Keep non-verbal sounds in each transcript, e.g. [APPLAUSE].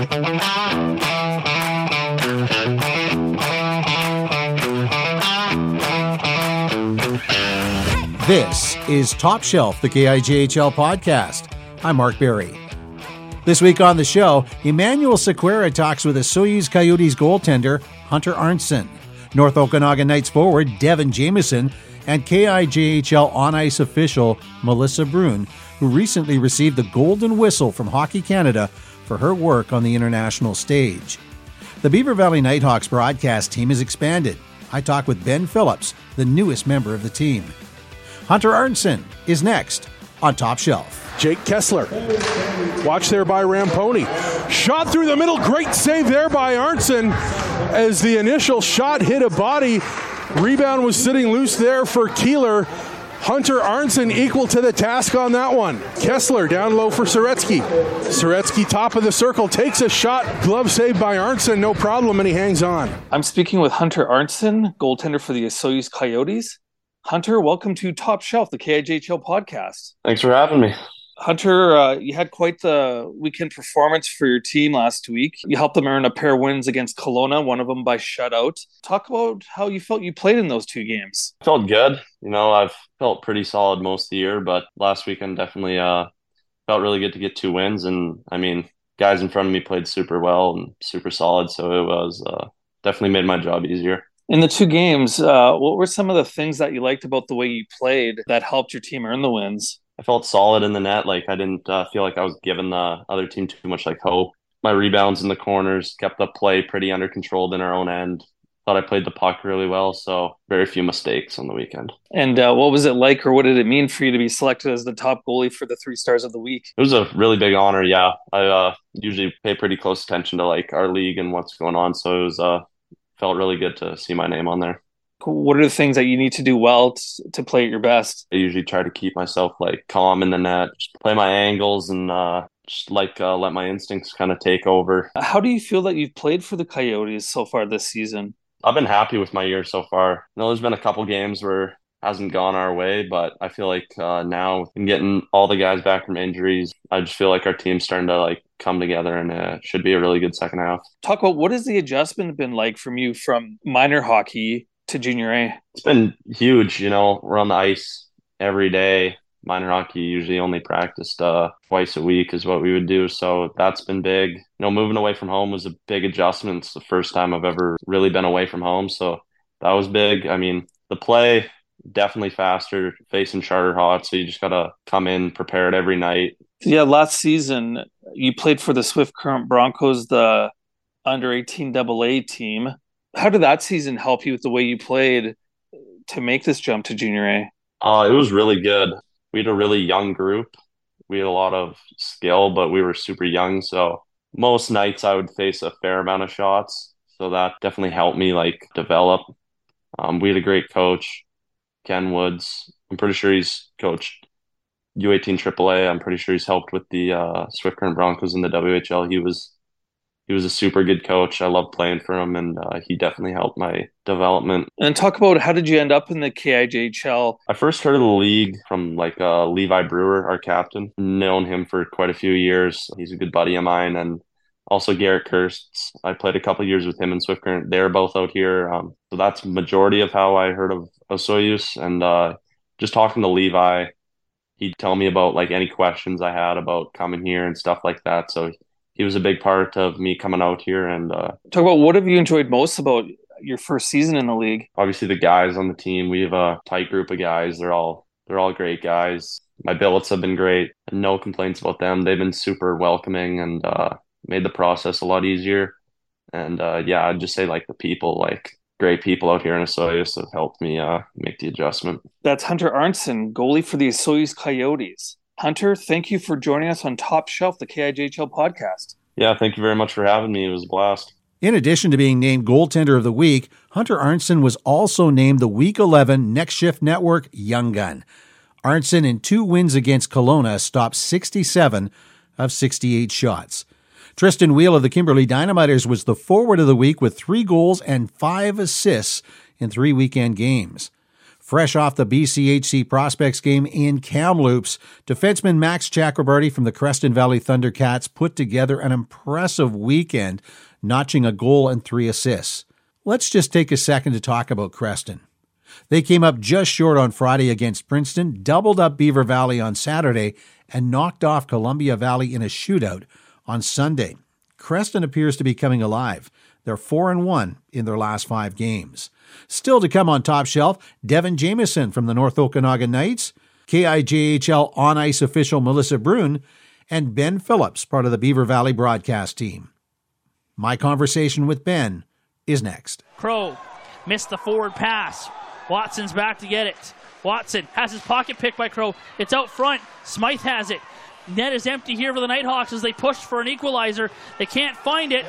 This is Top Shelf, the KIJHL podcast. I'm Mark Berry. This week on the show, Emanuel Sequeira talks with the Osoyoos Coyotes goaltender Hunter Arntsen, North Okanagan Knights forward Devin Jameson, and KIJHL on ice official Melissa Brunn, who recently received the Golden Whistle from Hockey Canada for her work on the international stage. The Beaver Valley Nitehawks broadcast team has expanded. I talk with Ben Phillips, the newest member of the team. Hunter Arntsen is next on Top Shelf. Jake Kessler. Watch there by Ramponi. Shot through the middle. Great save there by Arntsen as the initial shot hit a body. Rebound was sitting loose there for Keeler. Hunter Arntsen equal to the task on that one. Kessler down low for Soretsky. Soretsky top of the circle takes a shot. Glove saved by Arntsen, no problem, and he hangs on. I'm speaking with Hunter Arntsen, goaltender for the Osoyoos Coyotes. Hunter, welcome to Top Shelf, the KIJHL podcast. Thanks for having me. Hunter, uh, you had quite the weekend performance for your team last week. You helped them earn a pair of wins against Kelowna, one of them by shutout. Talk about how you felt you played in those two games. Felt good. You know, I've felt pretty solid most of the year, but last weekend definitely uh, felt really good to get two wins. And I mean, guys in front of me played super well and super solid, so it was uh, definitely made my job easier. In the two games, uh, what were some of the things that you liked about the way you played that helped your team earn the wins? I felt solid in the net. Like I didn't uh, feel like I was giving the other team too much like hope. My rebounds in the corners kept the play pretty under controlled in our own end. Thought I played the puck really well, so very few mistakes on the weekend. And uh, what was it like, or what did it mean for you to be selected as the top goalie for the three stars of the week? It was a really big honor. Yeah, I uh, usually pay pretty close attention to like our league and what's going on, so it was uh, felt really good to see my name on there. What are the things that you need to do well to play at your best? I usually try to keep myself like calm in the net, just play my angles and uh, just like uh, let my instincts kind of take over. How do you feel that you've played for the Coyotes so far this season? I've been happy with my year so far. You know, there's been a couple games where hasn't gone our way, but I feel like uh, now in getting all the guys back from injuries, I just feel like our team's starting to like come together and it should be a really good second half. Talk about what has the adjustment been like from you from minor hockey to junior A? It's been huge. You know, we're on the ice every day. Minor hockey usually only practiced uh, twice a week is what we would do. So that's been big. You know, moving away from home was a big adjustment. It's the first time I've ever really been away from home. So that was big. I mean, the play definitely faster facing charter hot. So you just got to come in prepared every night. Yeah, last season you played for the Swift Current Broncos, the under 18 AA team. How did that season help you with the way you played to make this jump to junior A? Uh, it was really good. We had a really young group. We had a lot of skill, but we were super young. So most nights I would face a fair amount of shots. So that definitely helped me like develop. Um, we had a great coach. Ken Woods. I'm pretty sure he's coached U18 AAA. I'm pretty sure he's helped with the uh, Swift Current Broncos in the WHL. He was he was a super good coach. I love playing for him, and uh, he definitely helped my development. And talk about how did you end up in the KIJHL? I first heard of the league from like uh, Levi Brewer, our captain. Known him for quite a few years. He's a good buddy of mine, and also Garrett Kirsts. I played a couple years with him in Swift Current. They're both out here, um, so that's majority of how I heard of, Osoyoos. And uh, just talking to Levi, he'd tell me about like any questions I had about coming here and stuff like that. So he was a big part of me coming out here. And uh, talk about what have you enjoyed most about your first season in the league? Obviously, the guys on the team. We have a tight group of guys. They're all they're all great guys. My billets have been great. No complaints about them. They've been super welcoming and uh, made the process a lot easier. And uh, yeah, I'd just say like the people, like great people out here in Osoyoos have helped me uh, make the adjustment. That's Hunter Arntsen, goalie for the Osoyoos Coyotes. Hunter, thank you for joining us on Top Shelf, the KIJHL podcast. Yeah, thank you very much for having me. It was a blast. In addition to being named Goaltender of the Week, Hunter Arntsen was also named the Week 11 Next Shift Network Young Gun. Arntsen, in two wins against Kelowna, stopped 67 of 68 shots. Tristan Wheel of the Kimberley Dynamiters was the forward of the week with three goals and five assists in three weekend games. Fresh off the BCHC Prospects game in Kamloops, defenseman Max Chakrabarty from the Creston Valley Thundercats put together an impressive weekend, notching a goal and three assists. Let's just take a second to talk about Creston. They came up just short on Friday against Princeton, doubled up Beaver Valley on Saturday, and knocked off Columbia Valley in a shootout on Sunday. Creston appears to be coming alive. They're 4 and 1 in their last 5 games. Still to come on top shelf, Devin Jameson from the North Okanagan Knights, KIJHL on ice official Melissa Brunn, and Ben Phillips, part of the Beaver Valley broadcast team. My conversation with Ben is next. Crow missed the forward pass. Watson's back to get it. Watson has his pocket picked by Crow. It's out front. Smythe has it. Net is empty here for the Nitehawks as they push for an equalizer. They can't find it.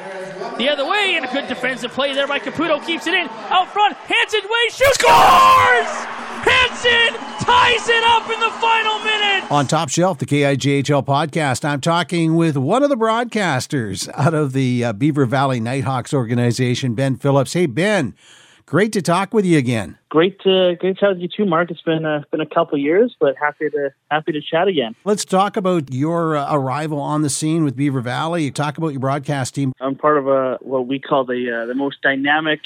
The other way, and a good defensive play there by Caputo keeps it in. Out front, Hanson way shoots, scores! Hanson ties it up in the final minute. On Top Shelf, the KIJHL podcast, I'm talking with one of the broadcasters out of the uh, Beaver Valley Nitehawks organization, Ben Phillips. Hey, Ben. Great to talk with you again. Great to great to chat with you too, Mark. It's been uh, been a couple years, but happy to happy to chat again. Let's talk about your uh, arrival on the scene with Beaver Valley. Talk about your broadcast team. I'm part of a what we call the uh, the most dynamic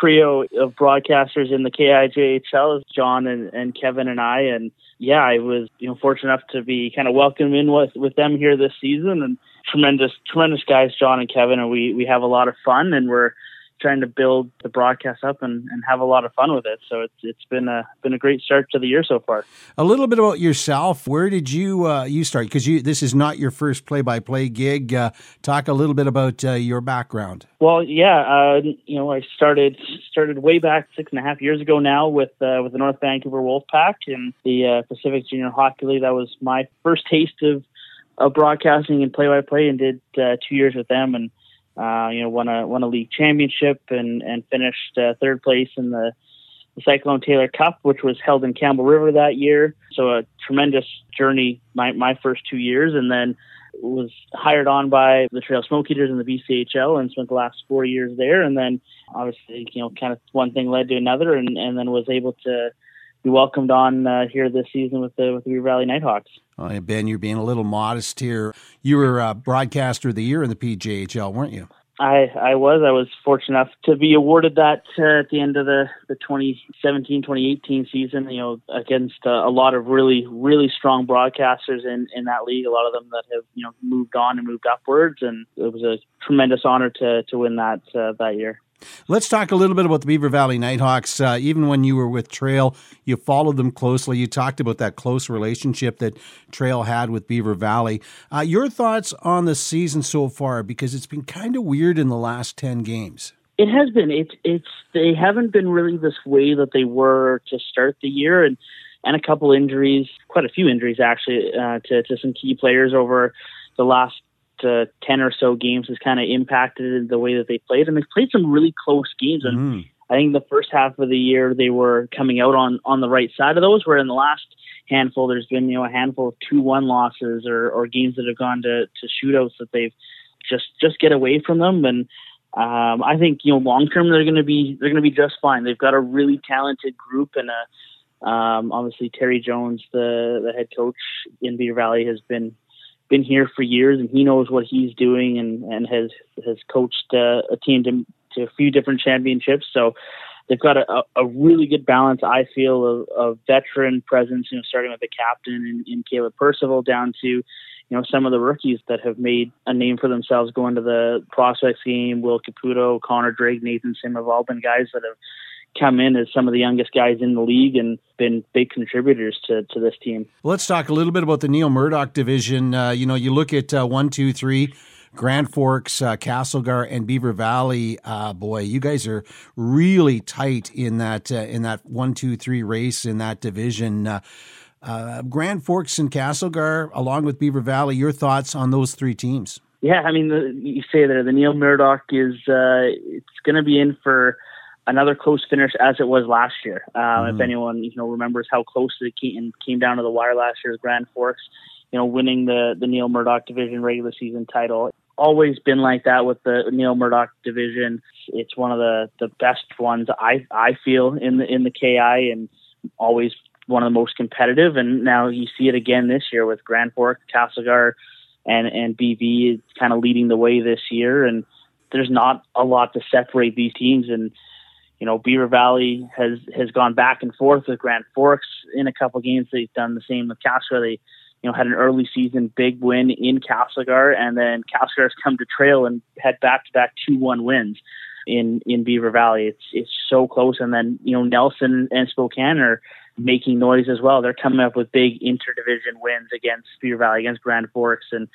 trio of broadcasters in the KIJHL is John and, and Kevin and I. And yeah, I was you know fortunate enough to be kind of welcomed in with with them here this season and tremendous tremendous guys, John and Kevin, and we we have a lot of fun and we're trying to build the broadcast up and, and have a lot of fun with it. So it's it's been a been a great start to the year so far. A little bit about yourself. Where did you uh, you start? Because you this is not your first play by play gig. Uh, talk a little bit about uh, your background. Well, yeah, uh, you know, I started started way back six and a half years ago now with uh, with the North Vancouver Wolfpack in the uh, Pacific Junior Hockey League. That was my first taste of of broadcasting and play by play, and did two years with them and uh, you know, won a won a league championship and and finished uh, third place in the, the Cyclone Taylor Cup, which was held in Campbell River that year. So a tremendous journey my my first two years, and then was hired on by the Trail Smoke Eaters in the BCHL and spent the last four years there. And then obviously, you know, kind of one thing led to another, and and then was able to be welcomed on uh, here this season with the with the Beaver Valley Nitehawks. Oh, ben, you're being a little modest here. You were a broadcaster of the year in the PJHL, weren't you? I I was I was fortunate enough to be awarded that uh, at the end of the the 2017-2018 season. You know, against uh, a lot of really really strong broadcasters in in that league. A lot of them that have you know moved on and moved upwards, and it was a tremendous honor to to win that uh, that year. Let's talk a little bit about the Beaver Valley Nitehawks. Uh, even when you were with Trail, you followed them closely. You talked about that close relationship that Trail had with Beaver Valley. Uh, your thoughts on the season so far, because it's been kind of weird in the last 10 games. It has been. It's it's they haven't been really this way that they were to start the year, and and a couple injuries, quite a few injuries actually, uh, to to some key players over the last uh, 10 or so games has kind of impacted the way that they played. And they've played some really close games. And mm. I think the first half of the year they were coming out on, on the right side of those, where in the last handful, there's been, you know, a handful of 2 1 losses or, or games that have gone to, to shootouts that they've just, just get away from them. And, um, I think, you know, long term, they're going to be, they're going to be just fine. They've got a really talented group and a, um, obviously Terry Jones, the, the head coach in Beaver Valley has been, been here for years and he knows what he's doing and, and has has coached uh, a team to, to a few different championships. So they've got a, a really good balance, I feel, of, of veteran presence, you know, starting with the captain and, in Caleb Percival down to, you know, some of the rookies that have made a name for themselves going to the prospects game, Will Caputo, Connor Drake, Nathan Sim have all been guys that have come in as some of the youngest guys in the league and been big contributors to, to this team. Let's talk a little bit about the Neil Murdoch division. Uh, you know, you look at uh, one, two, three. Grand Forks, uh, Castlegar, and Beaver Valley. Uh, boy, you guys are really tight in that uh, in that one, two, three race in that division. Uh, uh, Grand Forks and Castlegar, along with Beaver Valley. Your thoughts on those three teams? Yeah, I mean, the, you say there the Neil Murdoch is uh, it's going to be in for another close finish as it was last year. Uh, mm-hmm. If anyone you know remembers how close it came, came down to the wire last year, Grand Forks, you know, winning the the Neil Murdoch Division regular season title. Always been like that with the Neil Murdoch Division. It's one of the the best ones I I feel in the in the KI and always one of the most competitive. And now you see it again this year with Grand Forks, Castlegar, and and BV kind of leading the way this year. And there's not a lot to separate these teams. And you know, Beaver Valley has has gone back and forth with Grand Forks in a couple games. They've done the same with Castlegar. They you know had an early season big win in Castlegar, and then Castlegar has come to trail and had back to back two one wins in in Beaver Valley. It's it's so close, and then you know Nelson and Spokane are making noise as well. They're coming up with big interdivision wins against Beaver Valley, against Grand Forks, and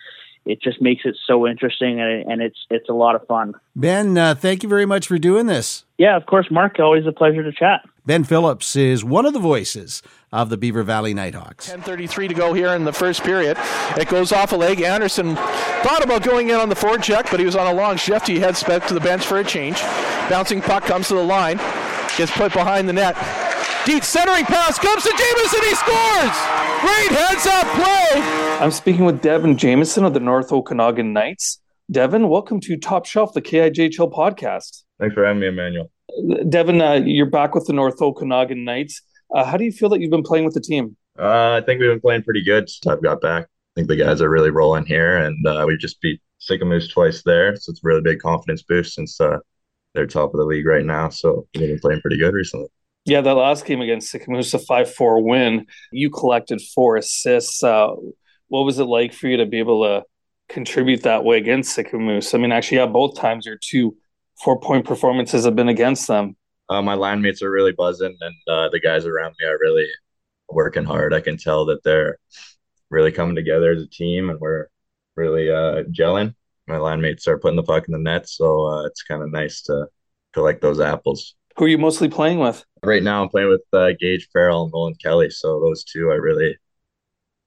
it just makes it so interesting and, and it's it's a lot of fun. Ben, uh, thank you very much for doing this. Yeah, of course, Mark. Always a pleasure to chat. Ben Phillips is one of the voices of the Beaver Valley Nitehawks. 10:33 to go here in the first period. It goes off a leg. Anderson thought about going in on the forward check, but he was on a long shift. He heads back to the bench for a change. Bouncing puck comes to the line, gets put behind the net. Deep centering pass comes to Jameson. He scores. Great heads up play. I'm speaking with Devin Jameson of the North Okanagan Knights. Devin, welcome to Top Shelf, the KIJHL podcast. Thanks for having me, Emmanuel. Devin, uh, you're back with the North Okanagan Knights. Uh, how do you feel that you've been playing with the team? Uh, I think we've been playing pretty good since I've got back. I think the guys are really rolling here, and uh, we just beat Sicamous twice there, so it's a really big confidence boost since uh, they're top of the league right now. So we've been playing pretty good recently. Yeah, that last game against Sicamous, a 5 4 win. You collected four assists. Uh, what was it like for you to be able to contribute that way against Sicamous? I mean, actually, yeah, both times your two four point performances have been against them. Uh, my line mates are really buzzing, and uh, the guys around me are really working hard. I can tell that they're really coming together as a team, and we're really uh, gelling. My line mates are putting the puck in the net, so uh, it's kind of nice to collect those apples. Who are you mostly playing with? Right now, I'm playing with uh, Gage Farrell and Nolan Kelly. So those two are really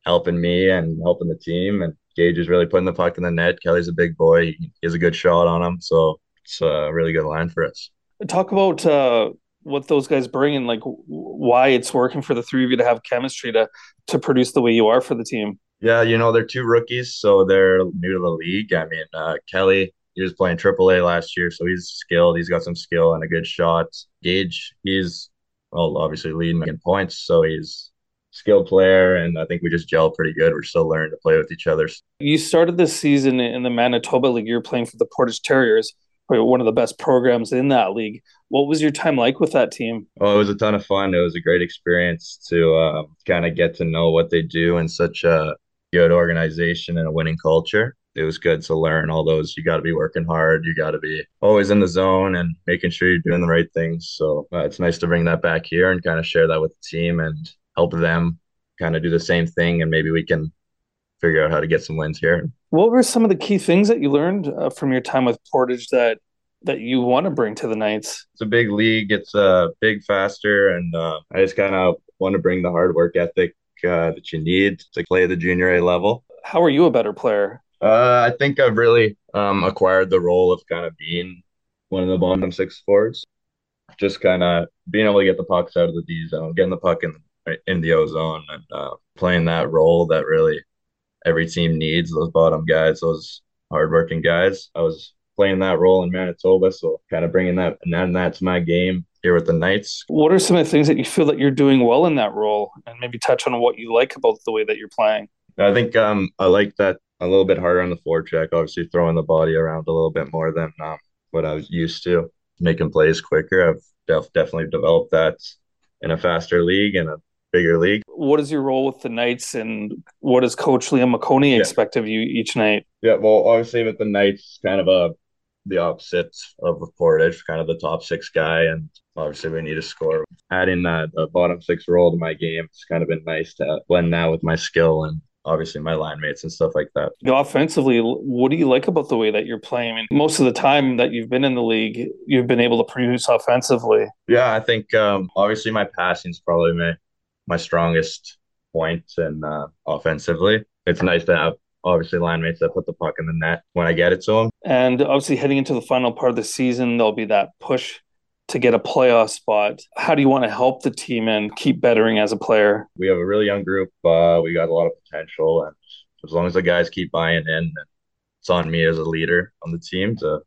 helping me and helping the team. And Gage is really putting the puck in the net. Kelly's a big boy. He has a good shot on him. So it's a really good line for us. Talk about uh, what those guys bring and like why it's working for the three of you to have chemistry to to produce the way you are for the team. Yeah, you know they're two rookies, so they're new to the league. I mean, uh, Kelly he was playing AAA last year, so he's skilled. He's got some skill and a good shot. Gage, he's well, obviously leading in points, so he's skilled player, and I think we just gel pretty good. We're still learning to play with each other. You started this season in the Manitoba League. You're playing for the Portage Terriers, one of the best programs in that league. What was your time like with that team? Oh, it was a ton of fun. It was a great experience to uh, kind of get to know what they do in such a good organization and a winning culture it was good to learn all those. You got to be working hard. You got to be always in the zone and making sure you're doing the right things. So uh, it's nice to bring that back here and kind of share that with the team and help them kind of do the same thing. And maybe we can figure out how to get some wins here. What were some of the key things that you learned uh, from your time with Portage that that you want to bring to the Knights? It's a big league. It's uh, big, faster, and uh, I just kind of want to bring the hard work ethic uh, that you need to play at the junior A level. How are you a better player? Uh, I think I've really um, acquired the role of kind of being one of the bottom six forwards. Just kind of being able to get the pucks out of the D zone, getting the puck in in the O zone, and uh, playing that role that really every team needs. Those bottom guys, those hardworking guys. I was playing that role in Manitoba, so kind of bringing that and adding that to my game here with the Knights. What are some of the things that you feel that you're doing well in that role, and maybe touch on what you like about the way that you're playing? I think um, I like that a little bit harder on the forecheck, obviously throwing the body around a little bit more than um, what I was used to, making plays quicker. I've def- definitely developed that in a faster league and a bigger league. What is your role with the Knights and what does Coach Liam McConey yeah. expect of you each night? Yeah, well, obviously with the Knights, kind of a the opposite of Portage, kind of the top six guy, and obviously we need to score. Adding that the bottom six role to my game, it's kind of been nice to blend that with my skill and obviously my line mates and stuff like that. Offensively, what do you like about the way that you're playing? I mean, most of the time that you've been in the league, you've been able to produce offensively. Yeah, I think um, obviously my passing is probably my my strongest point, and uh, offensively, it's nice to have obviously line mates that put the puck in the net when I get it to them. And obviously, heading into the final part of the season, there'll be that push to get a playoff spot. How do you want to help the team and keep bettering as a player? We have a really young group. Uh, we got a lot of potential, and as long as the guys keep buying in, it's on me as a leader on the team to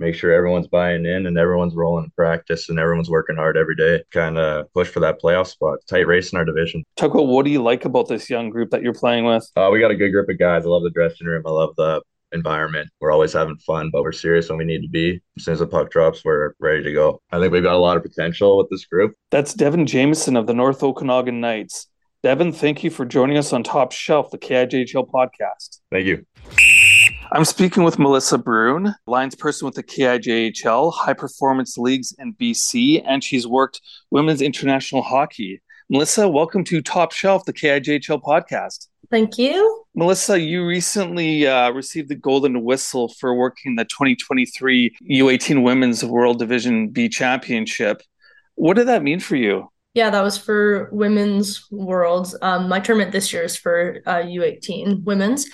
make sure everyone's buying in and everyone's rolling in practice and everyone's working hard every day. Kind of push for that playoff spot. Tight race in our division. About what do you like about this young group that you're playing with? Uh, we got a good group of guys. I love the dressing room. I love the environment. We're always having fun, but we're serious when we need to be. As soon as the puck drops, we're ready to go. I think we've got a lot of potential with this group. That's Devin Jameson of the North Okanagan Knights. Devin, thank you for joining us on Top Shelf, the KIJHL podcast. Thank you. I'm speaking with Melissa Brunn, lines person with the KIJHL, high performance leagues in BC, and she's worked women's international hockey. Melissa, welcome to Top Shelf, the KIJHL podcast. Thank you. Melissa, you recently uh, received the Golden Whistle for working the 2023 U18 Women's World Division B Championship. What did that mean for you? Yeah, that was for women's worlds. Um, my tournament this year is for uh, U18 women's.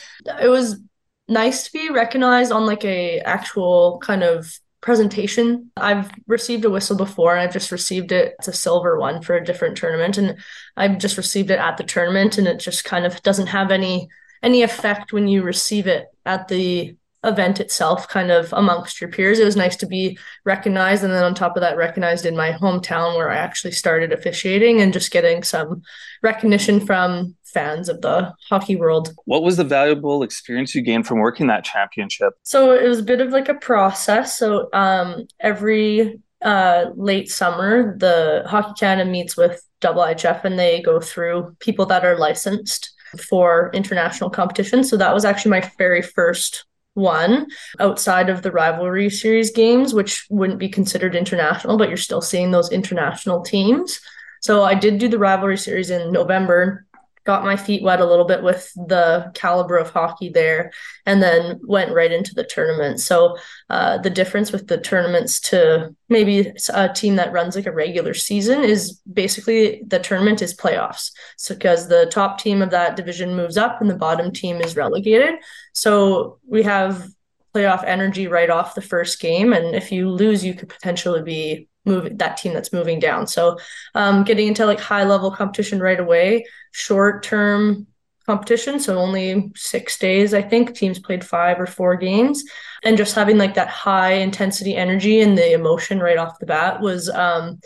It was nice to be recognized on like a actual kind of presentation. I've received a whistle before I've just received it. It's a silver one for a different tournament and I've just received it at the tournament and it just kind of doesn't have any any effect when you receive it at the event itself kind of amongst your peers. It was nice to be recognized and then on top of that recognized in my hometown where I actually started officiating and just getting some recognition from fans of the hockey world. What was the valuable experience you gained from working that championship? So it was a bit of like a process. So um every uh late summer the Hockey Canada meets with IIHF and they go through people that are licensed for international competition. So that was actually my very first one outside of the rivalry series games, which wouldn't be considered international, but you're still seeing those international teams. So I did do the rivalry series in November, got my feet wet a little bit with the caliber of hockey there, and then went right into the tournament. So uh, the difference with the tournaments to maybe a team that runs like a regular season is basically the tournament is playoffs. So because the top team of that division moves up and the bottom team is relegated. So we have playoff energy right off the first game. And if you lose, you could potentially be moving that team that's moving down. So um, getting into like high level competition right away, short term competition. So only six days, I think. Teams played five or four games. And just having like that high intensity energy and the emotion right off the bat was um,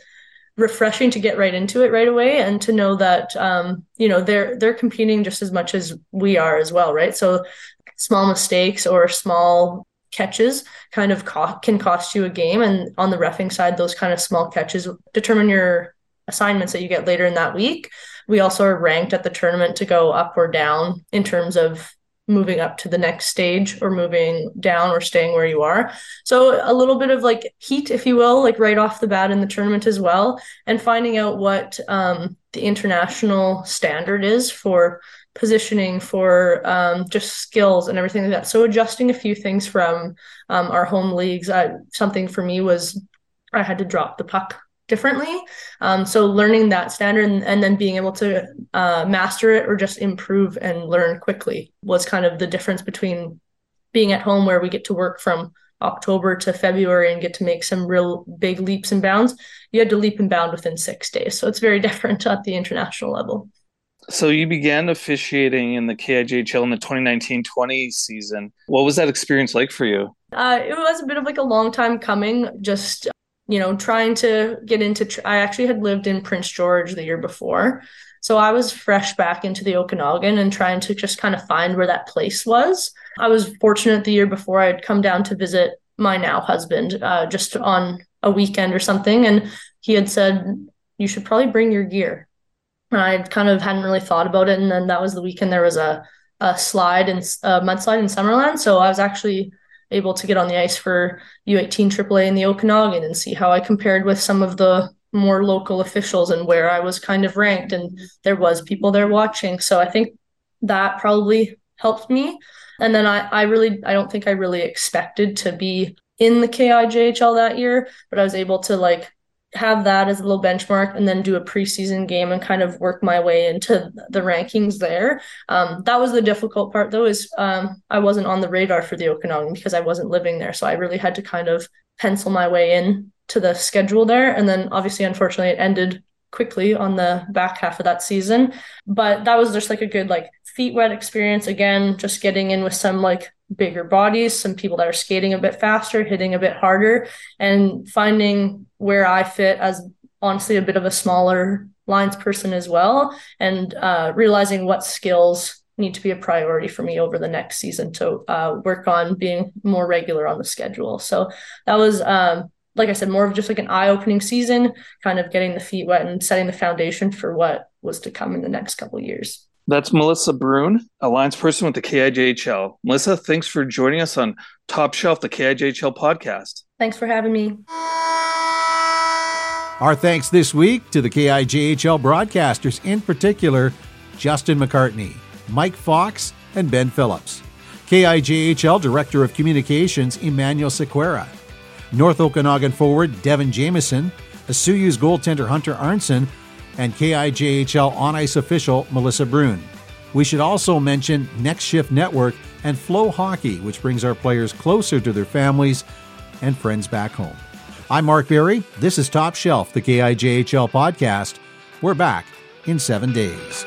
refreshing to get right into it right away and to know that um, you know they're they're competing just as much as we are as well, right? So small mistakes or small catches kind of co- can cost you a game. And on the refing side, those kind of small catches determine your assignments that you get later in that week. We also are ranked at the tournament to go up or down in terms of moving up to the next stage or moving down or staying where you are. So a little bit of like heat, if you will, like right off the bat in the tournament as well, and finding out what um, the international standard is for positioning for um, just skills and everything like that. So adjusting a few things from um, our home leagues. Uh, something for me was I had to drop the puck differently. Um, so learning that standard and, and then being able to uh, master it or just improve and learn quickly was kind of the difference between being at home where we get to work from October to February and get to make some real big leaps and bounds. You had to leap and bound within six days. So it's very [LAUGHS] different at the international level. So you began officiating in the KIJHL in the 2019-20 season. What was that experience like for you? Uh, it was a bit of like a long time coming. Just you know, trying to get into. Tr- I actually had lived in Prince George the year before, so I was fresh back into the Okanagan and trying to just kind of find where that place was. I was fortunate the year before I had come down to visit my now husband uh, just on a weekend or something, and he had said you should probably bring your gear I kind of hadn't really thought about it. And then that was the weekend there was a, a slide and a mudslide in Summerland. So I was actually able to get on the ice for U18 AAA in the Okanagan and see how I compared with some of the more local officials and where I was kind of ranked. And there was people there watching. So I think that probably helped me. And then I, I really, I don't think I really expected to be in the KIJHL that year, but I was able to like have that as a little benchmark and then do a preseason game and kind of work my way into the rankings there. Um, that was the difficult part though, is um, I wasn't on the radar for the Okanagan because I wasn't living there. So I really had to kind of pencil my way in to the schedule there. And then obviously, unfortunately, it ended quickly on the back half of that season. But that was just like a good like feet wet experience again, just getting in with some like bigger bodies, some people that are skating a bit faster, hitting a bit harder, and finding where I fit as honestly a bit of a smaller lines person as well, and uh, realizing what skills need to be a priority for me over the next season to uh, work on being more regular on the schedule. So that was, um, like I said, more of just like an eye opening season, kind of getting the feet wet and setting the foundation for what was to come in the next couple years. That's Melissa Brunn, alliance person with the KIJHL. Melissa, thanks for joining us on Top Shelf, the KIJHL podcast. Thanks for having me. Our thanks this week to the KIJHL broadcasters, in particular, Justin McCartney, Mike Fox, and Ben Phillips. KIJHL Director of Communications, Emanuel Sequeira. North Okanagan forward, Devin Jameson. Osoyoos goaltender, Hunter Arntsen and KIJHL on ice official Melissa Brunn. We should also mention Next Shift Network and Flow Hockey, which brings our players closer to their families and friends back home. I'm Mark Berry. This is Top Shelf, the KIJHL podcast. We're back in seven days.